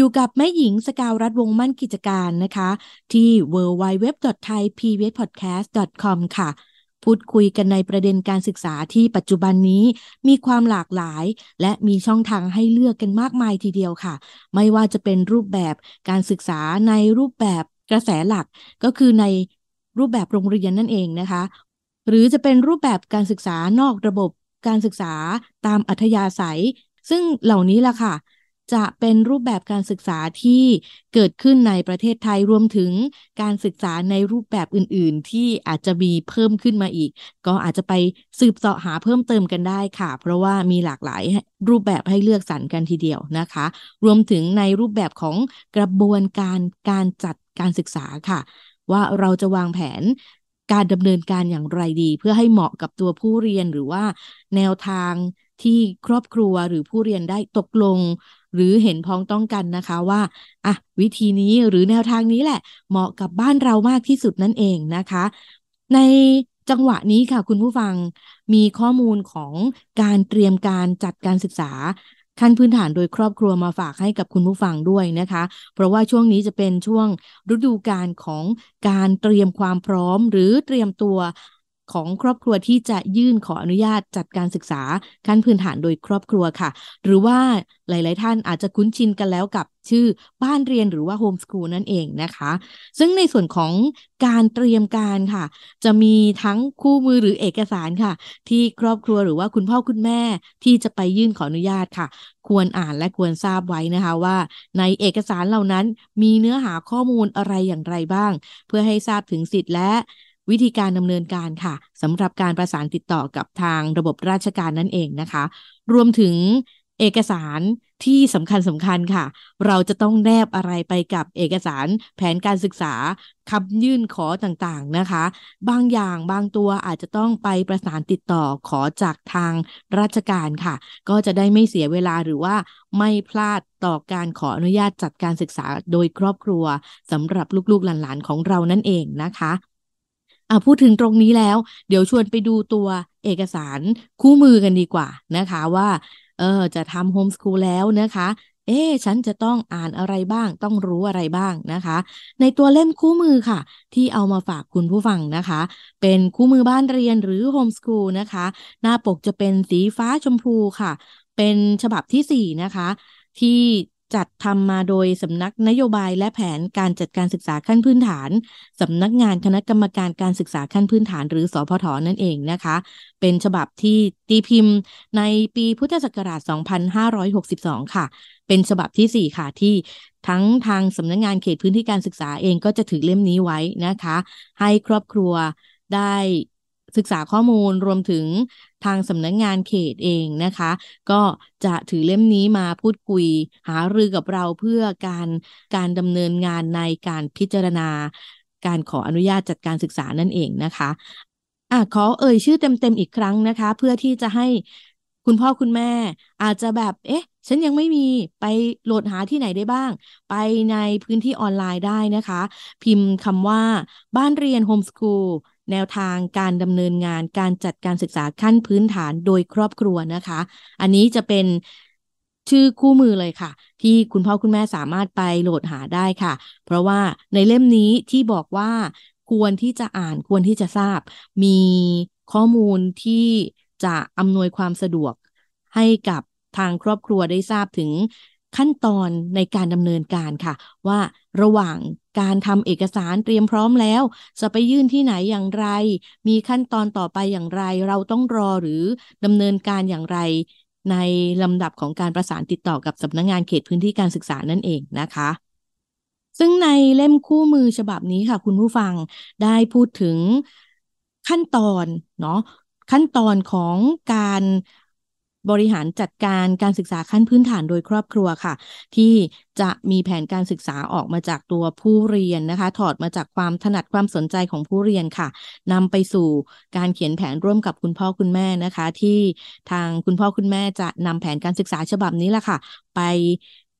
อยู่กับแม่หญิงสกาวรัฐวงมั่นกิจการนะคะ ที่ www.thaipbspodcast.com ค่ะ พูดคุยกันในประเด็นการศึกษาที่ปัจจุบันนี้มีความหลากหลาย และมีช่องทางให้เลือกกันมากมายทีเดียวค่ะ ไม่ว่าจะเป็นรูปแบบการศึกษาในรูปแบบกระแสหลักก็คือในรูปแบบโรงเรียนนั่นเองนะคะ หรือจะเป็นรูปแบบการศึกษานอกระบบการศึกษาตามอัธยาศัย ซึ่งเหล่านี้ล่ะค่ะ จะเป็นรูปแบบการศึกษาที่เกิดขึ้นในประเทศไทยรวมถึงการศึกษาในรูปแบบอื่น ๆ ที่อาจจะมีเพิ่มขึ้นมาอีก ก็อาจจะไปสืบเสาะหาเพิ่มเติมกันได้ค่ะ เพราะว่ามีหลากหลายรูปแบบให้เลือกสรรกันทีเดียวนะคะ รวมถึงในรูปแบบของกระบวนการการจัดการศึกษาค่ะ ว่าเราจะวางแผนการดำเนินการอย่างไรดี เพื่อให้เหมาะกับตัวผู้เรียนหรือว่าแนวทางที่ครอบครัวหรือผู้เรียนได้ตกลง หรือเห็นพ้องต้องกันนะคะว่าอะวิธีนี้หรือแนวทางนี้แหละ เหมาะกับบ้านเรามากที่สุดนั่นเองนะคะ ในจังหวะนี้ค่ะคุณผู้ฟังมีข้อมูลของการเตรียมการจัดการศึกษาขั้นพื้นฐานโดยครอบครัวมาฝากให้กับคุณผู้ฟังด้วยนะคะ เพราะว่าช่วงนี้จะเป็นช่วงฤดูการของการเตรียมความพร้อม หรือเตรียมตัว ของครอบครัวที่จะยื่นขออนุญาตจัดการศึกษาขั้นพื้นฐานโดยครอบครัวค่ะ หรือว่าหลาย ๆ ท่านอาจจะคุ้นชินกันแล้วกับชื่อบ้านเรียนหรือว่าโฮมสคูลนั่นเองนะคะ ซึ่งในส่วนของการเตรียมการค่ะ จะมีทั้งคู่มือหรือเอกสารค่ะ ที่ครอบครัวหรือว่าคุณพ่อคุณแม่ที่จะไปยื่นขออนุญาตค่ะ ควรอ่านและควรทราบไว้นะคะว่า ในเอกสารเหล่านั้นมีเนื้อหาข้อมูลอะไรอย่างไรบ้าง เพื่อให้ทราบถึงสิทธิ์และ วิธีการดำเนินการค่ะสำหรับการประสานติดต่อกับทางระบบราชการนั่นเองนะคะ รวมถึงเอกสารที่สำคัญสำคัญค่ะ เราจะต้องแนบอะไรไปกับเอกสารแผนการศึกษาคำยื่นขอต่างๆนะคะ บางอย่างบางตัวอาจจะต้องไปประสานติดต่อขอจากทางราชการค่ะ ก็จะได้ไม่เสียเวลาหรือว่าไม่พลาดต่อการขออนุญาตจัดการศึกษาโดยครอบครัวสำหรับลูกๆหลานๆของเรานั่นเองนะคะ อ่าพูดถึงตรงนี้แล้ว เดี๋ยวชวนไปดูตัวเอกสารคู่มือกันดีกว่านะคะว่า เออจะทำโฮมสคูลแล้วนะคะเอ๊ฉันจะต้องอ่านอะไรบ้าง ต้องรู้อะไรบ้างนะคะ ในตัวเล่มคู่มือค่ะ ที่เอามาฝากคุณผู้ฟังนะคะ เป็นคู่มือบ้านเรียนหรือโฮมสคูลนะคะ หน้าปกจะเป็นสีฟ้าชมพูค่ะ เป็นฉบับที่ 4 นะคะ ที่ จัดทำมาโดยสำนักนโยบายและแผนการจัดการศึกษาขั้นพื้นฐานสำนักงานคณะกรรมการการศึกษาขั้นพื้นฐาน หรือสอพทนั่นเองนะคะ เป็นฉบับที่ตีพิมพ์ในปีพุทธศักราช 2562 ค่ะ เป็นฉบับที่ 4 ค่ะที่ทั้งทางสำนักงงานเขตพื้นที่การศึกษาเองก็จะถือเล่มนี้ไว้นะคะ ให้ครอบครัวได้ ศึกษาข้อมูลรวมถึงทางสำนักงงานเขตเองนะคะ ก็จะถือเล่มนี้มาพูดคุย หารือกับเราเพื่อการการดำเนินงานในการพิจารณา การขออนุญาตจัดการศึกษานั่นเองนะคะอะขอเอ่ยชื่อเต็มๆอีกครั้งนะคะ เพื่อที่จะให้คุณพ่อคุณแม่ อาจจะแบบ เอ๊ะ ฉันยังไม่มีไปโหลดหาที่ไหนได้บ้าง ไปในพื้นที่ออนไลน์ได้นะคะ พิมพ์คำว่าบ้านเรียนโฮมสคูล แนวทางการดำเนินงานการจัดการศึกษาขั้นพื้นฐานโดยครอบครัวนะคะ อันนี้จะเป็นชื่อคู่มือเลยค่ะ ที่คุณพ่อคุณแม่สามารถไปโหลดหาได้ค่ะ เพราะว่าในเล่มนี้ที่บอกว่าควรที่จะอ่านควรที่จะทราบ มีข้อมูลที่จะอำนวยความสะดวกให้กับทางครอบครัวได้ทราบถึง ขั้นตอนในการดำเนินการค่ะ ว่าระหว่างการทำเอกสารเตรียมพร้อมแล้ว จะไปยื่นที่ไหนอย่างไร มีขั้นตอนต่อไปอย่างไร เราต้องรอหรือดำเนินการอย่างไร ในลำดับของการประสานติดต่อกับสำนักงงานเขตพื้นที่การศึกษานั่นเองนะคะซึ่งในเล่มคู่มือฉบับนี้ค่ะ คุณผู้ฟังได้พูดถึงขั้นตอนเนาะขั้นตอนของการ บริหารจัดการการศึกษาขั้นพื้นฐานโดยครอบครัวค่ะ ที่จะมีแผนการศึกษาออกมาจากตัวผู้เรียนนะคะ ถอดมาจากความถนัดความสนใจของผู้เรียนค่ะนำไปสู่การเขียนแผนร่วมกับคุณพ่อคุณแม่นะคะ ที่ทางคุณพ่อคุณแม่จะนำแผนการศึกษาฉบับนี้แหละค่ะ ไป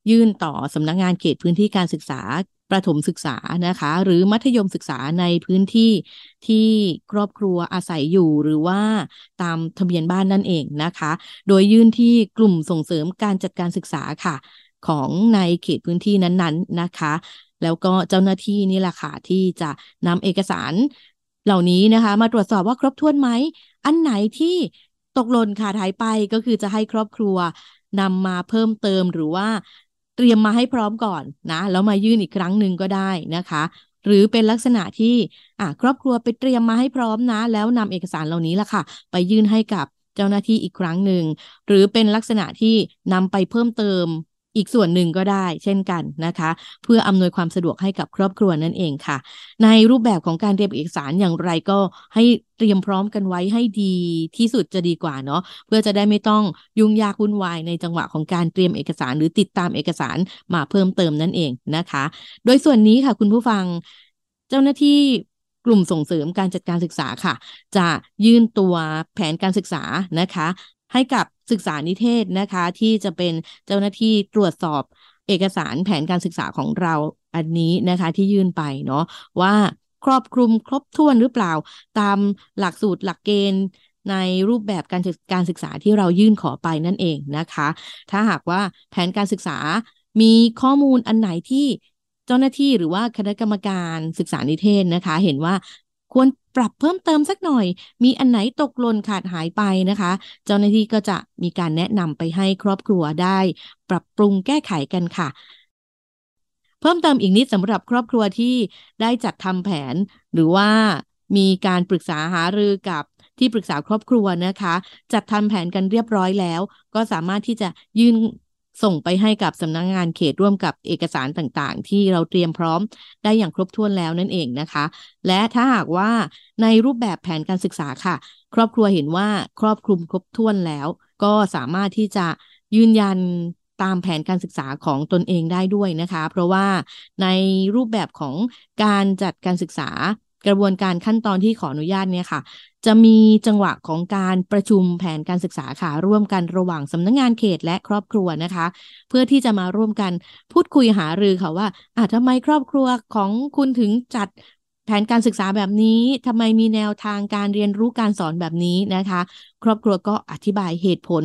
ยื่นต่อสำนักงงานเขตพื้นที่การศึกษาประถมศึกษานะคะ หรือมัธยมศึกษาในพื้นที่ที่ครอบครัวอาศัยอยู่หรือว่าตามทะเบียนบ้านนั่นเองนะคะ โดยยื่นที่กลุ่มส่งเสริมการจัดการศึกษาค่ะ ของในเขตพื้นที่นั้นๆนะคะ แล้วก็เจ้าหน้าที่นี่แหละค่ะที่จะนำเอกสารเหล่านี้นะคะ มาตรวจสอบว่าครบถ้วนไหม อันไหนที่ตกหล่นขาดหายไปก็คือจะให้ครอบครัวนำมาเพิ่มเติมหรือว่า เตรียมมาให้พร้อมก่อนนะ แล้วมายื่นอีกครั้งหนึ่งก็ได้นะคะ หรือเป็นลักษณะที่อครอบครัวไปเตรียมมาให้พร้อมนะ แล้วนำเอกสารเหล่านี้ล่ะค่ะ ไปยื่นให้กับเจ้าหน้าที่อีกครั้งหนึ่ง หรือเป็นลักษณะที่นำไปเพิ่มเติม อีกส่วนหนึ่งก็ได้เช่นกันนะคะ เพื่ออำนวยความสะดวกให้กับครอบครัวนั่นเองค่ะ ในรูปแบบของการเตรียมเอกสารอย่างไรก็ให้เตรียมพร้อมกันไว้ให้ดีที่สุดจะดีกว่าเนาะเพื่อจะได้ไม่ต้องยุ่งยากวุ่นวายในจังหวะของการเตรียมเอกสารหรือติดตามเอกสารมาเพิ่มเติมนั่นเองนะคะ โดยส่วนนี้ค่ะคุณผู้ฟังเจ้าหน้าที่กลุ่มส่งเสริมการจัดการศึกษาค่ะ จะยื่นตัวแผนการศึกษานะคะ ให้กับศึกษานิเทศนะคะ ที่จะเป็นเจ้าหน้าที่ตรวจสอบเอกสารแผนการศึกษาของเราอันนี้นะคะที่ยื่นไปเนาะว่าครอบคลุมครบถ้วนหรือเปล่าตามหลักสูตรหลักเกณฑ์ในรูปแบบการการศึกษาที่เรายื่นขอไปนั่นเองนะคะ ถ้าหากว่าแผนการศึกษามีข้อมูลอันไหนที่เจ้าหน้าที่หรือว่าคณะกรรมการศึกษานิเทศนะคะ เห็นว่า ควรปรับเพิ่มเติมสักหน่อย มีอันไหนตกหล่นขาดหายไปนะคะ เจ้าหน้าที่ก็จะมีการแนะนำไปให้ครอบครัวได้ ปรับปรุงแก้ไขกันค่ะ เพิ่มเติมอีกนิดสำหรับครอบครัวที่ได้จัดทำแผน หรือว่ามีการปรึกษาหารือกับที่ปรึกษาครอบครัวนะคะ จัดทำแผนกันเรียบร้อยแล้ว ก็สามารถที่จะยื่น ส่งไปให้กับสำนักงงานเขตร่วมกับเอกสารต่างๆ ที่เราเตรียมพร้อมได้อย่างครบถ้วนแล้วนั่นเองนะคะ และถ้าหากว่าในรูปแบบแผนการศึกษาค่ะ ครอบครัวเห็นว่าครอบคลุมครบถ้วนแล้ว ก็สามารถที่จะยืนยันตามแผนการศึกษาของตนเองได้ด้วยนะคะ เพราะว่าในรูปแบบของการจัดการศึกษากระบวนการขั้นตอนที่ขออนุญาตเนี่ยค่ะ จะมีจังหวะของการประชุมแผนการศึกษาค่ะร่วมกันระหว่างสำนักงงานเขตและครอบครัวนะคะ เพื่อที่จะมาร่วมกันพูดคุยหารือค่ะว่าอะทำไมครอบครัวของคุณถึงจัดแผนการศึกษาแบบนี้ทำไมมีแนวทางการเรียนรู้การสอนแบบนี้นะคะ ครอบครัวก็อธิบายเหตุผล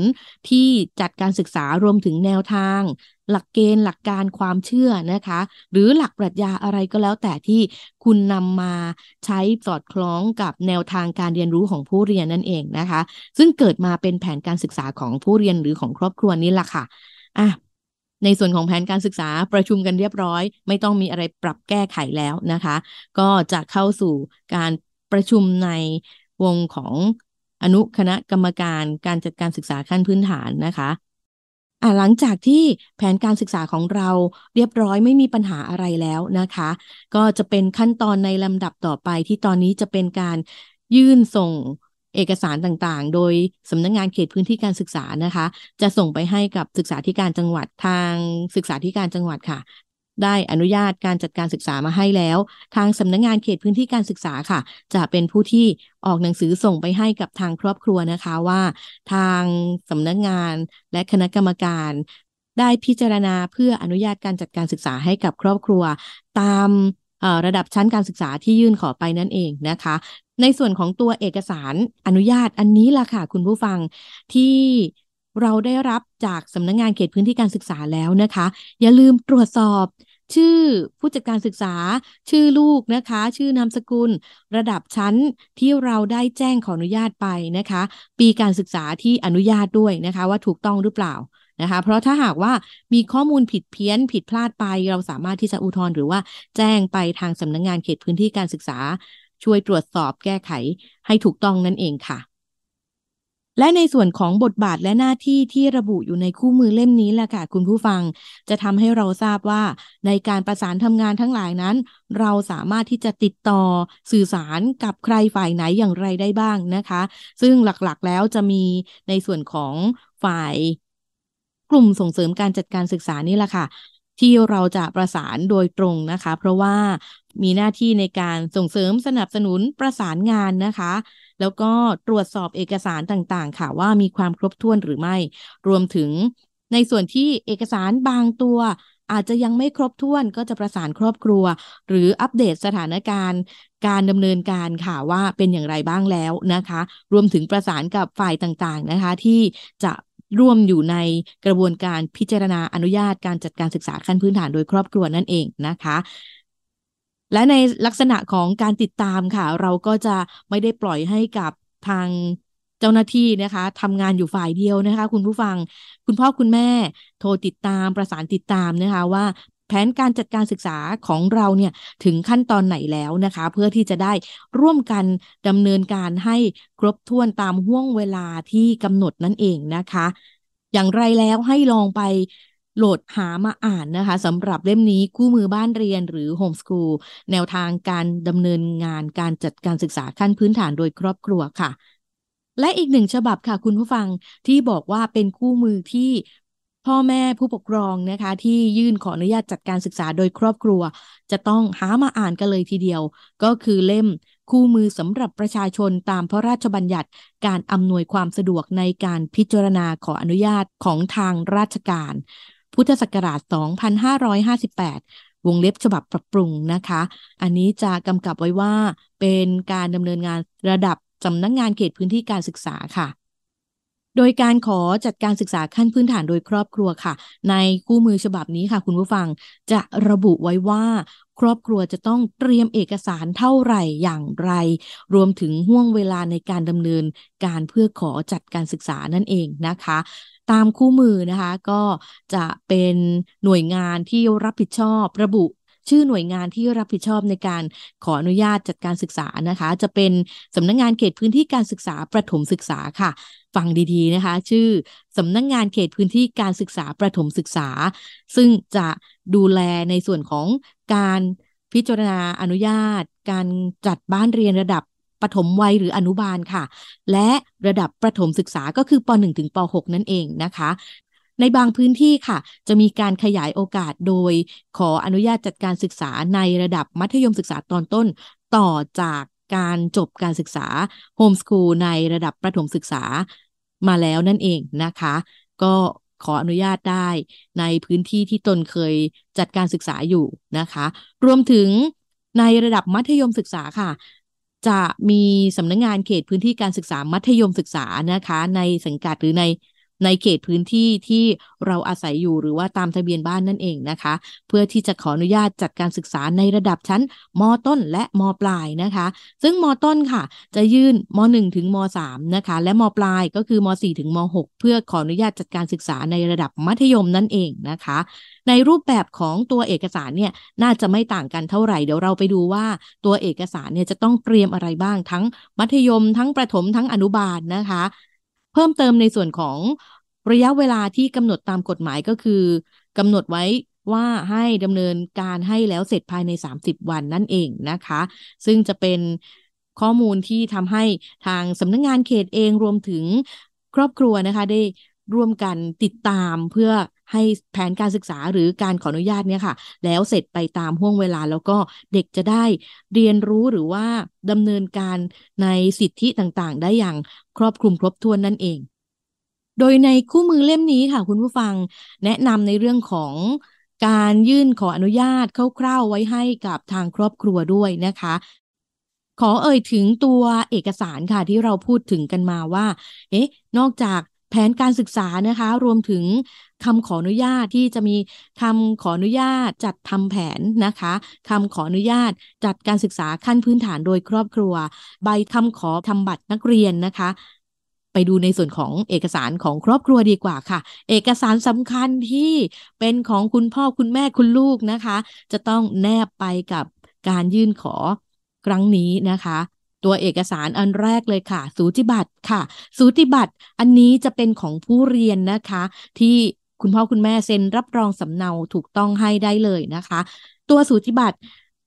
ที่จัดการศึกษารวมถึงแนวทาง หลักเกณฑ์หลักการความเชื่อนะคะ หรือหลักปรัชญาอะไรก็แล้วแต่ที่คุณนำมาใช้สอดคล้องกับแนวทางการเรียนรู้ของผู้เรียนนั่นเองนะคะ ซึ่งเกิดมาเป็นแผนการศึกษาของผู้เรียนหรือของครอบครัวนี่แหละค่ะอะในส่วนของแผนการศึกษาประชุมกันเรียบร้อย ไม่ต้องมีอะไรปรับแก้ไขแล้วนะคะ ก็จะเข้าสู่การประชุมในวงของอนุคณะกรรมการการจัดการศึกษาขั้นพื้นฐานนะคะ อ่าหลังจากที่แผนการศึกษาของเราเรียบร้อยไม่มีปัญหาอะไรแล้วนะคะ ก็จะเป็นขั้นตอนในลำดับต่อไปที่ตอนนี้จะเป็นการยื่นส่งเอกสารต่างๆ โดยสำนักงงานเขตพื้นที่การศึกษานะคะ จะส่งไปให้กับศึกษาธิการจังหวัดทางศึกษาธิการจังหวัดค่ะ ได้อนุญาตการจัดการศึกษามาให้แล้ว ทางสำนักงงานเขตพื้นที่การศึกษาค่ะ จะเป็นผู้ที่ออกหนังสือส่งไปให้กับทางครอบครัวนะคะว่า ทางสำนักงงานและคณะกรรมการได้พิจารณาเพื่ออนุญาตการจัดการศึกษาให้กับครอบครัว ตามระดับชั้นการศึกษาที่ยื่นขอไปนั่นเองนะคะ ในส่วนของตัวเอกสารอนุญาตอันนี้ล่ะค่ะคุณผู้ฟังที่เราได้รับจากสำนักงงานเขตพื้นที่การศึกษาแล้วนะคะ อย่าลืมตรวจสอบ ชื่อผู้จัดการศึกษา ชื่อลูกนะคะ ชื่อนามสกุล ระดับชั้นที่เราได้แจ้งขออนุญาตไปนะคะ ปีการศึกษาที่อนุญาตด้วยนะคะ ว่าถูกต้องหรือเปล่านะคะ เพราะถ้าหากว่ามีข้อมูลผิดเพี้ยนผิดพลาดไป เราสามารถที่จะอุทธรณ์หรือว่าแจ้งไปทางสำนักงงานเขตพื้นที่การศึกษา ช่วยตรวจสอบแก้ไขให้ถูกต้องนั่นเองค่ะ และในส่วนของบทบาทและหน้าที่ที่ระบุอยู่ในคู่มือเล่มนี้แหละค่ะคุณผู้ฟัง จะทำให้เราทราบว่า ในการประสานทำงานทั้งหลายนั้น เราสามารถที่จะติดต่อสื่อสารกับใครฝ่ายไหนอย่างไรได้บ้างนะคะ ซึ่งหลักๆแล้วจะมีในส่วนของฝ่ายกลุ่มส่งเสริมการจัดการศึกษานี่แหละค่ะ ที่เราจะประสานโดยตรงนะคะ เพราะว่ามีหน้าที่ในการส่งเสริมสนับสนุนประสานงานนะคะ แล้วก็ตรวจสอบเอกสารต่างๆ ค่ะว่ามีความครบถ้วนหรือไม่ รวมถึงในส่วนที่เอกสารบางตัวอาจจะยังไม่ครบถ้วนก็จะประสานครอบครัว หรืออัปเดตสถานการณ์ การดำเนินการค่ะว่าเป็นอย่างไรบ้างแล้วนะคะ รวมถึงประสานกับฝ่ายต่างๆนะคะ ที่จะร่วมอยู่ในกระบวนการพิจารณาอนุญาตการจัดการศึกษาขั้นพื้นฐานโดยครอบครัวนั่นเองนะคะ และในลักษณะของการติดตามค่ะ เราก็จะไม่ได้ปล่อยให้กับทางเจ้าหน้าที่นะคะทำงานอยู่ฝ่ายเดียวนะคะ คุณผู้ฟังคุณพ่อคุณแม่โทรติดตามประสานติดตามนะคะว่าแผนการจัดการศึกษาของเราเนี่ยถึงขั้นตอนไหนแล้วนะคะ เพื่อที่จะได้ร่วมกันดำเนินการให้ครบถ้วนตามห่วงเวลาที่กำหนดนั่นเองนะคะ อย่างไรแล้วให้ลองไป โหลดหามาอ่านนะคะสำหรับเล่มนี้คู่มือบ้านเรียนหรือโฮมสกูลแนวทางการดำเนินงานการจัดการศึกษาขั้นพื้นฐานโดยครอบครัวค่ะ และอีกหนึ่งฉบับค่ะคุณผู้ฟังที่บอกว่าเป็นคู่มือที่พ่อแม่ผู้ปกครองนะคะ ที่ยื่นขออนุญาตจัดการศึกษาโดยครอบครัว จะต้องหามาอ่านกันเลยทีเดียว ก็คือเล่มคู่มือสำหรับประชาชนตามพระราชบัญญัติการอำนวยความสะดวกในการพิจารณาขออนุญาตของทางราชการ พุทธศักราช 2558 วงเล็บฉบับปรับปรุงนะคะ อันนี้จะกำกับไว้ว่าเป็นการดำเนินงานระดับสำนักงงานเขตพื้นที่การศึกษาค่ะโดยการขอจัดการศึกษาขั้นพื้นฐานโดยครอบครัวค่ะ ในคู่มือฉบับนี้ค่ะ คุณผู้ฟังจะระบุไว้ว่า ครอบครัวจะต้องเตรียมเอกสารเท่าไหร่อย่างไร รวมถึงห่วงเวลาในการดำเนินการเพื่อขอจัดการศึกษานั่นเองนะคะ ตามคู่มือนะคะ ก็จะเป็นหน่วยงานที่รับผิดชอบระบุชื่อหน่วยงานที่รับผิดชอบในการขออนุญาตจัดการศึกษานะคะ จะเป็นสำนักงงานเขตพื้นที่การศึกษาประถมศึกษาค่ะ ฟังดีๆนะคะ ชื่อสำนักงงานเขตพื้นที่การศึกษาประถมศึกษา ซึ่งจะดูแลในส่วนของการพิจารณาอนุญาต การจัดบ้านเรียนระดับ ปฐมวัยหรืออนุบาลค่ะ และระดับประถมศึกษาก็คือป .1 ถึงป .6 นั่นเองนะคะ ในบางพื้นที่ค่ะ จะมีการขยายโอกาสโดย ขออนุญาตจัดการศึกษาในระดับมัธยมศึกษาตอนต้น ต่อจากการจบการศึกษาโฮมสคูลในระดับประถมศึกษามาแล้วนั่นเองนะคะ ก็ขออนุญาตได้ในพื้นที่ที่ตนเคยจัดการศึกษาอยู่นะคะ รวมถึงในระดับมัธยมศึกษาค่ะ จะมีสำนักงงานเขตพื้นที่การศึกษามัธยมศึกษานะคะ ในสังกัดหรือใน ในเขตพื้นที่ที่เราอาศัยอยู่หรือว่าตามทะเบียนบ้านนั่นเองนะคะ เพื่อที่จะขออนุญาตจัดการศึกษาในระดับชั้นมต้นและมปลายนะคะ ซึ่งมต้นค่ะ จะยื่นม 1 ถึงม 3 นะคะ และมปลายก็คือม 4 ถึงม 6 เพื่อขออนุญาตจัดการศึกษาในระดับมัธยมนั่นเองนะคะ ในรูปแบบของตัวเอกสารเนี่ยน่าจะไม่ต่างกันเท่าไหร่ เดี๋ยวเราไปดูว่าตัวเอกสารเนี่ยจะต้องเตรียมอะไรบ้างทั้งมัธยม ทั้งประถมทั้งอนุบาลนะคะ เพิ่มเติมในส่วนของระยะเวลาที่กำหนดตามกฎหมายก็คือกำหนดไว้ว่าให้ดำเนินการให้แล้วเสร็จภายใน 30 วันนั่นเองนะคะ ซึ่งจะเป็นข้อมูลที่ทำให้ทางสำนักงงานเขตเองรวมถึงครอบครัวนะคะได้ร่วมกันติดตามเพื่อ ให้แผนการศึกษาหรือการขออนุญาตเนี่ยค่ะ แล้วเสร็จไปตามห่วงเวลาแล้วก็เด็กจะได้เรียนรู้หรือว่าดำเนินการในสิทธิต่างๆ ได้อย่างครอบคลุมครบถ้วนนั่นเอง โดยในคู่มือเล่มนี้ค่ะ คุณผู้ฟังแนะนำในเรื่องของการยื่นขออนุญาตคร่าวๆไว้ให้กับทางครอบครัวด้วยนะคะ ขอเอ่ยถึงตัวเอกสารค่ะที่เราพูดถึงกันมาว่า เอ๊ะ นอกจากแผนการศึกษานะคะ รวมถึง คำขออนุญาตที่จะมีคำขออนุญาตจัดทำแผนนะคะคำขออนุญาตจัดการศึกษาขั้นพื้นฐานโดยครอบครัว ใบคำขอทำบัตรนักเรียนนะคะไปดูในส่วนของเอกสารของครอบครัวดีกว่าค่ะ เอกสารสำคัญที่เป็นของคุณพ่อคุณแม่คุณลูกนะคะ จะต้องแนบไปกับการยื่นขอครั้งนี้นะคะ ตัวเอกสารอันแรกเลยค่ะ สูติบัตรค่ะ สูติบัตรอันนี้จะเป็นของผู้เรียนนะคะ ที่ คุณพ่อคุณแม่เซ็นรับรองสำเนาถูกต้องให้ได้เลยนะคะ ตัวสูติบัตร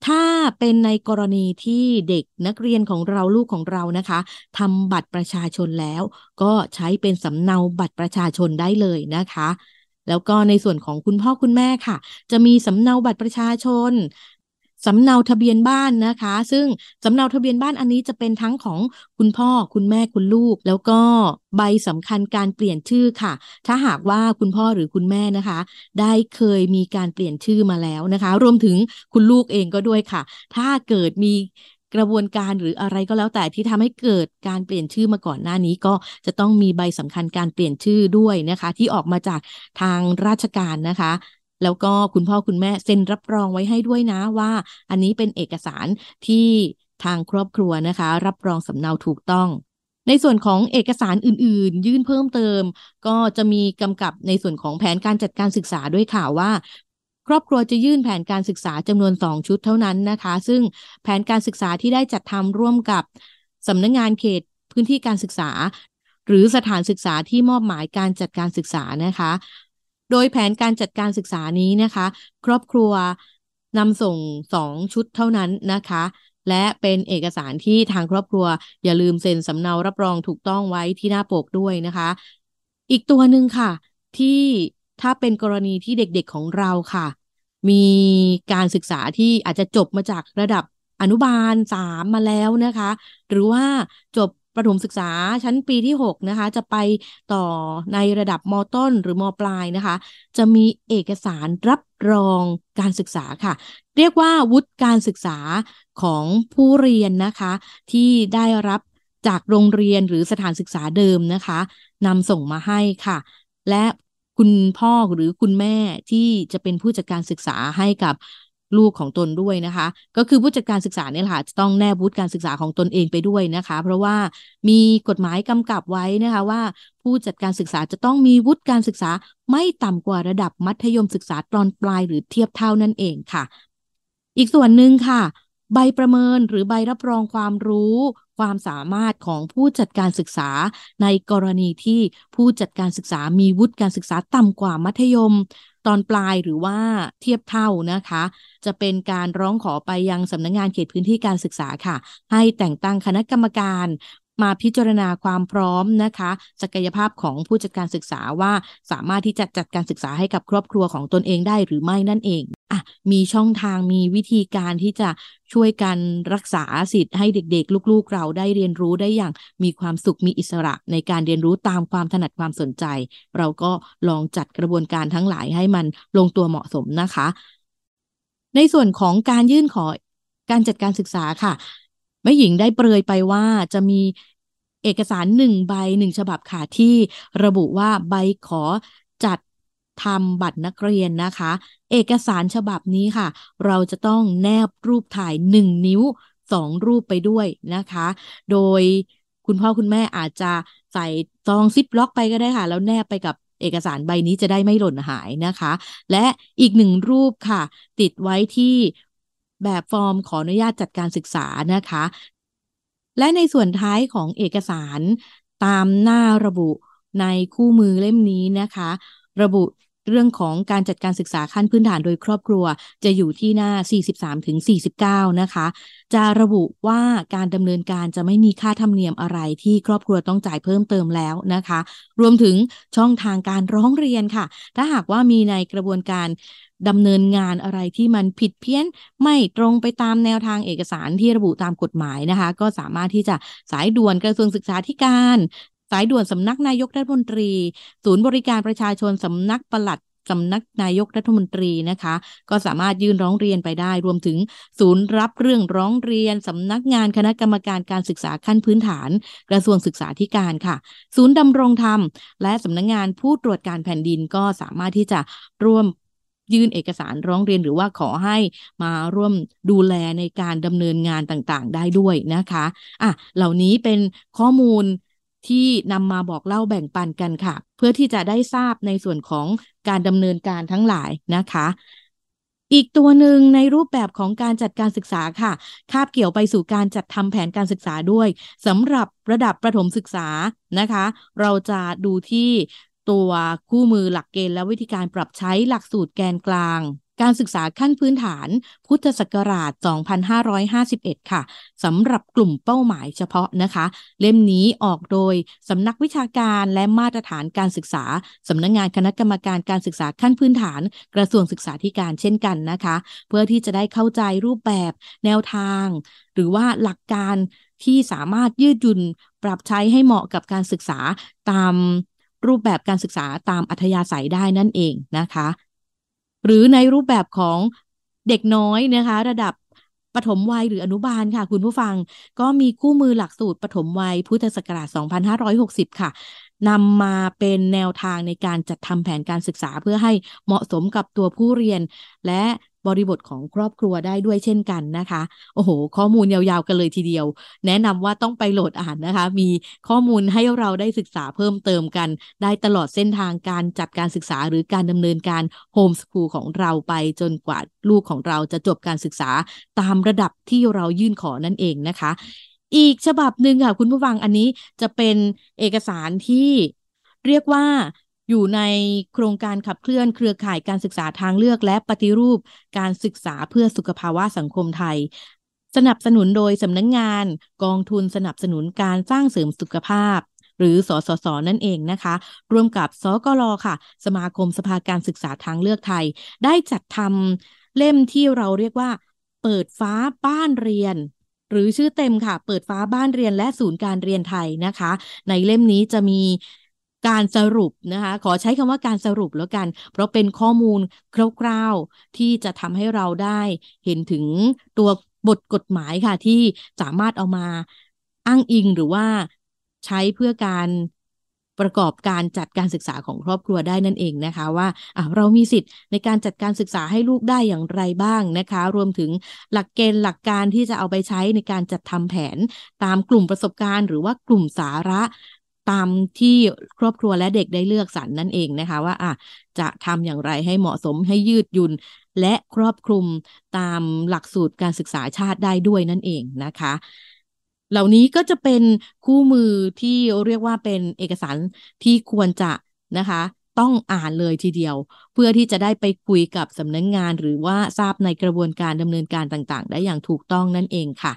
ถ้าเป็นในกรณีที่เด็กนักเรียนของเราลูกของเรานะคะทำบัตรประชาชนแล้ว ก็ใช้เป็นสำเนาบัตรประชาชนได้เลยนะคะ แล้วก็ในส่วนของคุณพ่อคุณแม่ค่ะ จะมีสำเนาบัตรประชาชน สำเนาทะเบียนบ้านนะคะ ซึ่งสำเนาทะเบียนบ้านอันนี้จะเป็นทั้งของคุณพ่อคุณแม่คุณลูก แล้วก็ใบสำคัญการเปลี่ยนชื่อค่ะ ถ้าหากว่าคุณพ่อหรือคุณแม่นะคะ ได้เคยมีการเปลี่ยนชื่อมาแล้วนะคะ รวมถึงคุณลูกเองก็ด้วยค่ะ ถ้าเกิดมีกระบวนการหรืออะไรก็แล้วแต่ที่ทำให้เกิดการเปลี่ยนชื่อมาก่อนหน้านี้ก็จะต้องมีใบสำคัญการเปลี่ยนชื่อด้วยนะคะ ที่ออกมาจากทางราชการนะคะ แล้วก็คุณพ่อคุณแม่เซ็นรับรองไว้ให้ด้วยนะว่า อันนี้เป็นเอกสารที่ทางครอบครัวนะคะ รับรองสำเนาถูกต้อง ในส่วนของเอกสารอื่น ๆ ยื่นเพิ่มเติม ก็จะมีกำกับในส่วนของแผนการจัดการศึกษาด้วยค่ะว่าครอบครัวจะยื่นแผนการศึกษาจำนวน 2 ชุดเท่านั้นนะคะ ซึ่งแผนการศึกษาที่ได้จัดทำร่วมกับสำนักงงานเขตพื้นที่การศึกษา หรือสถานศึกษาที่มอบหมายการจัดการศึกษานะคะ โดยแผนการจัดการศึกษานี้นะคะ ครอบครัวนำส่งสองชุดเท่านั้นนะคะ และเป็นเอกสารที่ทางครอบครัว อย่าลืมเซ็นสำเนารับรองถูกต้องไว้ที่หน้าปกด้วยนะคะ อีกตัวหนึ่งค่ะ ที่ถ้าเป็นกรณีที่เด็กๆของเราค่ะ มีการศึกษาที่อาจจะจบมาจากระดับอนุบาลสามมาแล้วนะคะ หรือว่าจบ ประถมศึกษาชั้นปีที่ 6 นะคะ จะไปต่อในระดับมต้นหรือมปลายนะคะ จะมีเอกสารรับรองการศึกษาค่ะ เรียกว่าวุฒิการศึกษาของผู้เรียนนะคะ ที่ได้รับจากโรงเรียนหรือสถานศึกษาเดิมนะคะนำส่งมาให้ค่ะ และคุณพ่อหรือคุณแม่ที่จะเป็นผู้จัดการศึกษาให้กับ ลูกของตนด้วยนะคะ ก็คือผู้จัดการศึกษาเนี่ยค่ะจะต้องแนบวุฒิการศึกษาของตนเองไปด้วยนะคะ เพราะว่ามีกฎหมายกำกับไว้นะคะว่า ผู้จัดการศึกษาจะต้องมีวุฒิการศึกษาไม่ต่ำกว่าระดับมัธยมศึกษาตอนปลายหรือเทียบเท่านั่นเองค่ะ อีกส่วนหนึ่งค่ะ ใบประเมินหรือใบรับรองความรู้ความสามารถของผู้จัดการศึกษาในกรณีที่ผู้จัดการศึกษามีวุฒิการศึกษาต่ำกว่ามัธยมตอนปลายหรือว่าเทียบเท่านะคะ จะเป็นการร้องขอไปยังสำนักงงานเขตพื้นที่การศึกษาค่ะ ให้แต่งตั้งคณะกรรมการ มาพิจารณาความพร้อมนะคะ ศักยภาพของผู้จัดการศึกษาว่าสามารถที่จะจัดการศึกษาให้กับครอบครัวของตนเองได้หรือไม่นั่นเองอะมีช่องทางมีวิธีการที่จะช่วยกันรักษาสิทธิ์ให้เด็กๆ ลูกๆ เราได้เรียนรู้ได้อย่างมีความสุขมีอิสระในการเรียนรู้ตามความถนัดความสนใจ เราก็ลองจัดกระบวนการทั้งหลายให้มันลงตัวเหมาะสมนะคะ ในส่วนของการยื่นขอการจัดการศึกษาค่ะแม่หญิงได้เปรยไปว่าจะมี เอกสารหนึ่งใบหนึ่งฉบับค่ะที่ระบุว่าใบขอจัดทำบัตรนักเรียนนะคะ เอกสารฉบับนี้ค่ะ เราจะต้องแนบรูปถ่ายหนึ่งนิ้วสองรูปไปด้วยนะคะ โดยคุณพ่อคุณแม่อาจจะใส่ซองซิปล็อกไปก็ได้ค่ะ แล้วแนบไปกับเอกสารใบนี้จะได้ไม่หล่นหายนะคะ และอีกหนึ่งรูปค่ะ ติดไว้ที่แบบฟอร์มขออนุญาตจัดการศึกษานะคะ และในส่วนท้ายของเอกสารตามหน้าระบุในคู่มือเล่มนี้นะคะ ระบุ เรื่องของการจัดการศึกษาขั้นพื้นฐานโดยครอบครัว จะอยู่ที่หน้า 43ถึง49 นะคะ จะระบุว่าการดำเนินการจะไม่มีค่าธรรมเนียมอะไรที่ครอบครัวต้องจ่ายเพิ่มเติมแล้วนะคะ รวมถึงช่องทางการร้องเรียนค่ะ ถ้าหากว่ามีในกระบวนการดำเนินงานอะไรที่มันผิดเพี้ยนไม่ตรงไปตามแนวทางเอกสารที่ระบุตามกฎหมายนะคะ ก็สามารถที่จะสายด่วนกระทรวงศึกษาธิการ สายด่วนสำนักนายกรัฐมนตรี ศูนย์บริการประชาชนสำนักปลัดสำนักนายกรัฐมนตรีนะคะ ก็สามารถยื่นร้องเรียนไปได้ รวมถึงศูนย์รับเรื่องร้องเรียนสำนักงานคณะกรรมการการศึกษาขั้นพื้นฐาน กระทรวงศึกษาธิการค่ะ ศูนย์ดำรงธรรม และสำนักงานผู้ตรวจการแผ่นดินก็สามารถที่จะร่วมยื่นเอกสารร้องเรียนหรือว่าขอให้มาร่วมดูแลในการดำเนินงานต่างๆ ได้ด้วยนะคะ อะ เหล่านี้เป็นข้อมูล ที่นำมาบอกเล่าแบ่งปันกันค่ะ เพื่อที่จะได้ทราบในส่วนของการดำเนินการทั้งหลายนะคะ อีกตัวหนึ่งในรูปแบบของการจัดการศึกษาค่ะ คาบเกี่ยวไปสู่การจัดทำแผนการศึกษาด้วยสำหรับระดับประถมศึกษานะคะ เราจะดูที่ตัวคู่มือหลักเกณฑ์และวิธีการปรับใช้หลักสูตรแกนกลาง การศึกษาขั้นพื้นฐานพุทธศักราช 2551 ค่ะสำหรับกลุ่มเป้าหมายเฉพาะนะคะ เล่มนี้ออกโดยสำนักวิชาการและมาตรฐานการศึกษาสำนักงงานคณะกรรมการการศึกษาขั้นพื้นฐาน กระทรวงศึกษาธิการเช่นกันนะคะ เพื่อที่จะได้เข้าใจรูปแบบแนวทาง หรือว่าหลักการที่สามารถยืดหยุ่นปรับใช้ให้เหมาะกับการศึกษาตามรูปแบบการศึกษาตามอัธยาศัยได้นั่นเองนะคะ หรือในรูปแบบของเด็กน้อยนะคะ ระดับปฐมวัยหรืออนุบาลค่ะ คุณผู้ฟังก็มีคู่มือหลักสูตรปฐมวัยพุทธศักราช 2560 ค่ะนำมาเป็นแนวทางในการจัดทำแผนการศึกษาเพื่อให้เหมาะสมกับตัวผู้เรียน และ บริบทของครอบครัวได้ด้วยเช่นกันนะคะ โอ้โห ข้อมูลยาวๆกันเลยทีเดียว แนะนำว่าต้องไปโหลดอ่านนะคะ มีข้อมูลให้เราได้ศึกษาเพิ่มเติมกัน ได้ตลอดเส้นทางการจัดการศึกษาหรือการดำเนินการโฮมสคูลของเราไปจนกว่าลูกของเราจะจบการศึกษาตามระดับที่เรายื่นขอนั่นเองนะคะ อีกฉบับหนึ่งค่ะคุณผู้ฟังอันนี้จะเป็นเอกสารที่เรียกว่า อยู่ในโครงการขับเคลื่อนเครือข่ายการศึกษาทางเลือกและปฏิรูปการศึกษาเพื่อสุขภาวะสังคมไทย สนับสนุนโดยสำนักงงาน กองทุนสนับสนุนการสร้างเสริมสุขภาพ หรือสสส นั่นเองนะคะ ร่วมกับสกลค่ะ สมาคมสภาการศึกษาทางเลือกไทย ได้จัดทำเล่มที่เราเรียกว่า เปิดฟ้าบ้านเรียนหรือชื่อเต็มค่ะ เปิดฟ้าบ้านเรียนและศูนย์การเรียนไทยนะคะ ในเล่มนี้จะมี การสรุปนะคะ ขอใช้คำว่าการสรุปแล้วกัน เพราะเป็นข้อมูลคร่าวๆที่จะทำให้เราได้เห็นถึงตัวบทกฎหมายค่ะ ที่สามารถเอามาอ้างอิงหรือว่าใช้เพื่อการประกอบการจัดการศึกษาของครอบครัวได้นั่นเองนะคะ ว่าเรามีสิทธิ์ในการจัดการศึกษาให้ลูกได้อย่างไรบ้างนะคะ รวมถึงหลักเกณฑ์หลักการที่จะเอาไปใช้ในการจัดทำแผนตามกลุ่มประสบการณ์ หรือว่ากลุ่มสาระ ตามที่ครอบครัวและเด็กได้เลือกสรรนั่นเองนะคะ ว่าอะจะทำอย่างไรให้เหมาะสมให้ยืดหยุ่น และครอบคลุมตามหลักสูตรการศึกษาชาติได้ด้วยนั่นเองนะคะ เหล่านี้ก็จะเป็นคู่มือที่เรียกว่าเป็นเอกสารที่ควรจะนะคะต้องอ่านเลยทีเดียว เพื่อที่จะได้ไปคุยกับสำนักงงาน หรือว่าทราบในกระบวนการดำเนินการต่างๆ ได้อย่างถูกต้องนั่นเองค่ะ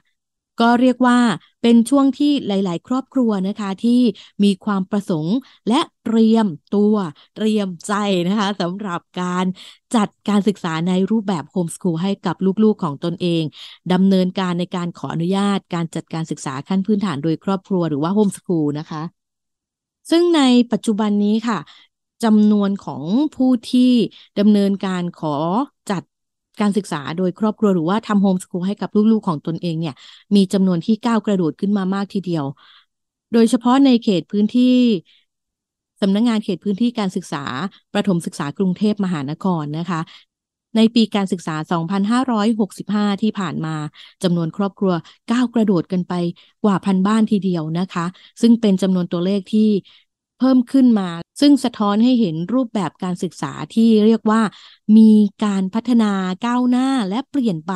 ก็เรียกว่าเป็นช่วงที่หลาย ๆ ครอบครัวนะคะที่มีความประสงค์และเตรียมตัวเตรียมใจนะคะสำหรับการจัดการศึกษาในรูปแบบโฮมสคูลให้กับลูก ๆ ของตนเองดำเนินการในการขออนุญาต การจัดการศึกษาขั้นพื้นฐานโดยครอบครัวหรือว่าโฮมสคูลนะคะ ซึ่งในปัจจุบันนี้ค่ะจำนวนของผู้ที่ดำเนินการขอจัด การศึกษาโดยครอบครัวหรือว่าทำโฮมสกูลให้กับลูกๆของตนเองเนี่ย มีจำนวนที่ก้าวกระโดดขึ้นมามากทีเดียว โดยเฉพาะในเขตพื้นที่สำนักงงานเขตพื้นที่การศึกษา ประถมศึกษากรุงเทพมหานครนะคะ ในปีการศึกษา 2565 ที่ผ่านมาจำนวนครอบครัวก้าวกระโดดกันไปกว่าพันบ้านทีเดียวนะคะ ซึ่งเป็นจำนวนตัวเลขที่ เพิ่มขึ้นมา ซึ่งสะท้อนให้เห็นรูปแบบการศึกษาที่เรียกว่า มีการพัฒนาก้าวหน้าและเปลี่ยนไป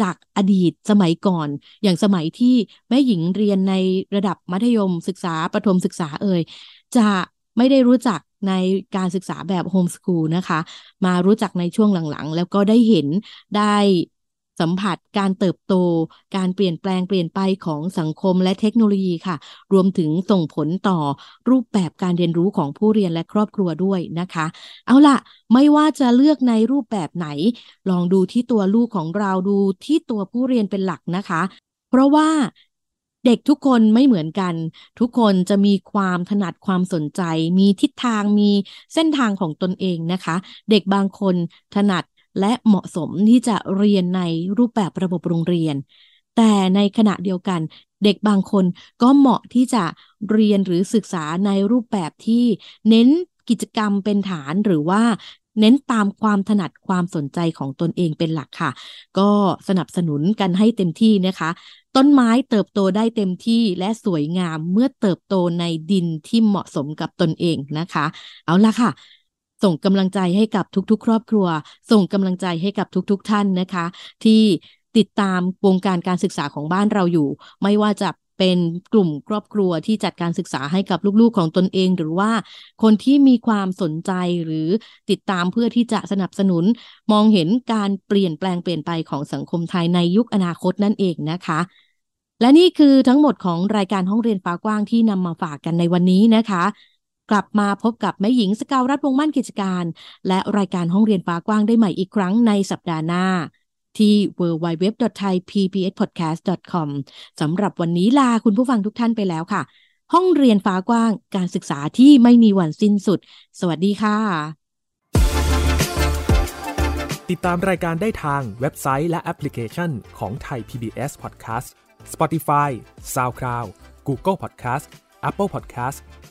จากอดีตสมัยก่อน อย่างสมัยที่แม่หญิงเรียนในระดับมัธยมศึกษาประถมศึกษาเอ่ยจะไม่ได้รู้จักในการศึกษาแบบโฮมสคูลนะคะ มารู้จักในช่วงหลังๆ แล้วก็ได้เห็นได้ สัมผัสการเติบโต การเปลี่ยนแปลงเปลี่ยนไปของสังคมและเทคโนโลยีค่ะ รวมถึงส่งผลต่อรูปแบบการเรียนรู้ของผู้เรียนและครอบครัวด้วยนะคะ เอาล่ะ ไม่ว่าจะเลือกในรูปแบบไหน ลองดูที่ตัวลูกของเราดูที่ตัวผู้เรียนเป็นหลักนะคะ เพราะว่าเด็กทุกคนไม่เหมือนกัน ทุกคนจะมีความถนัดความสนใจ มีทิศทางมีเส้นทางของตนเองนะคะ เด็กบางคนถนัด และเหมาะสมที่จะเรียนในรูปแบบระบบโรงเรียน แต่ในขณะเดียวกัน เด็กบางคนก็เหมาะที่จะเรียนหรือศึกษาในรูปแบบที่เน้นกิจกรรมเป็นฐานหรือว่าเน้นตามความถนัดความสนใจของตนเองเป็นหลักค่ะ ก็สนับสนุนกันให้เต็มที่นะคะ ต้นไม้เติบโตได้เต็มที่และสวยงามเมื่อเติบโตในดินที่เหมาะสมกับตนเองนะคะ เอาละค่ะ ส่งกำลังใจให้กับทุกๆ ครอบครัว ส่งกำลังใจให้กับทุกๆ ท่านนะคะ ที่ติดตามวงการการศึกษาของบ้านเราอยู่ ไม่ว่าจะเป็นกลุ่มครอบครัวที่จัดการศึกษาให้กับลูกๆของตนเอง หรือว่าคนที่มีความสนใจหรือติดตามเพื่อที่จะสนับสนุน มองเห็นการเปลี่ยนแปลงเปลี่ยนไปของสังคมไทยในยุคอนาคตนั่นเองนะคะ และนี่คือทั้งหมดของรายการห้องเรียนฟ้ากว้างที่นำมาฝากกันในวันนี้นะคะ กลับมาพบกับแม่หญิงสกาวรัฐวงมั่นกิจการ และรายการห้องเรียนฟ้ากว้างได้ใหม่อีกครั้งในสัปดาห์หน้า ที่ www.thaipbspodcast.com สำหรับวันนี้ลาคุณผู้ฟังทุกท่านไปแล้วค่ะ ห้องเรียนฟ้ากว้างการศึกษาที่ไม่มีวันสิ้นสุด สวัสดีค่ะ ติดตามรายการได้ทางเว็บไซต์และแอปพลิเคชันของไทย PBS Podcast Spotify SoundCloud Google Podcast Apple Podcast